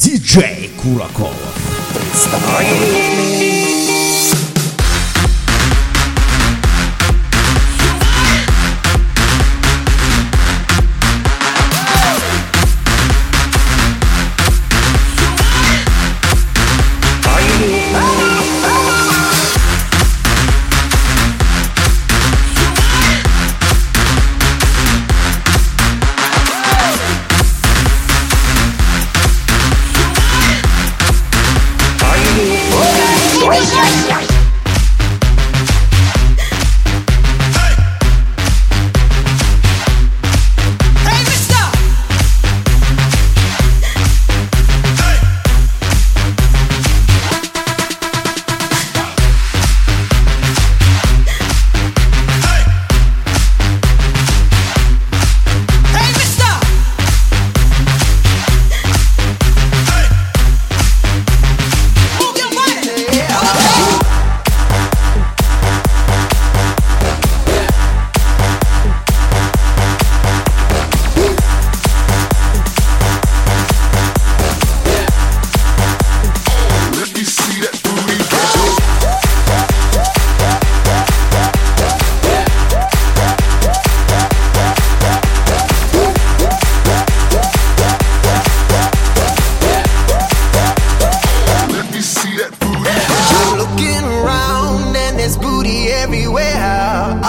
диджей Кураков. С. Hey,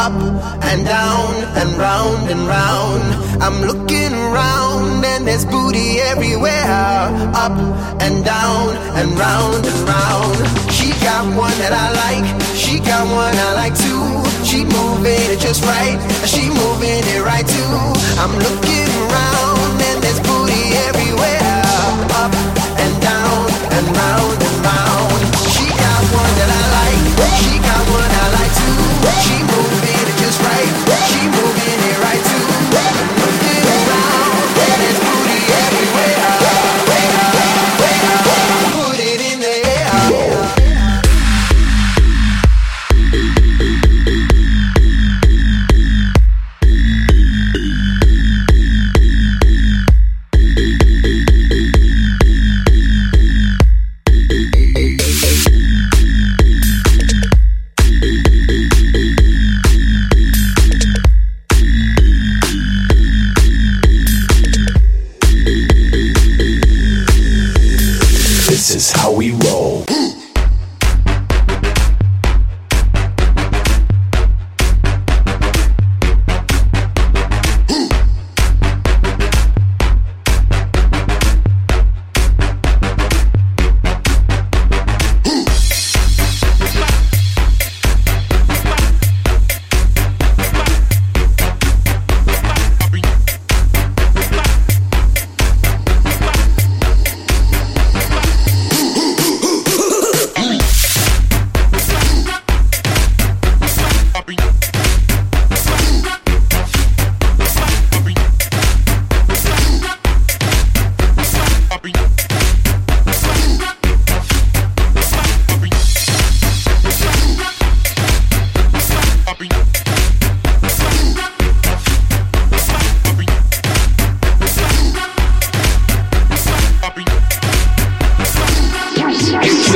Up and down and round and round. I'm looking around and there's booty everywhere. Up and down and round and round. She got one that I like. She got one I like too. She moving it just is how we roll.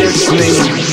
Listening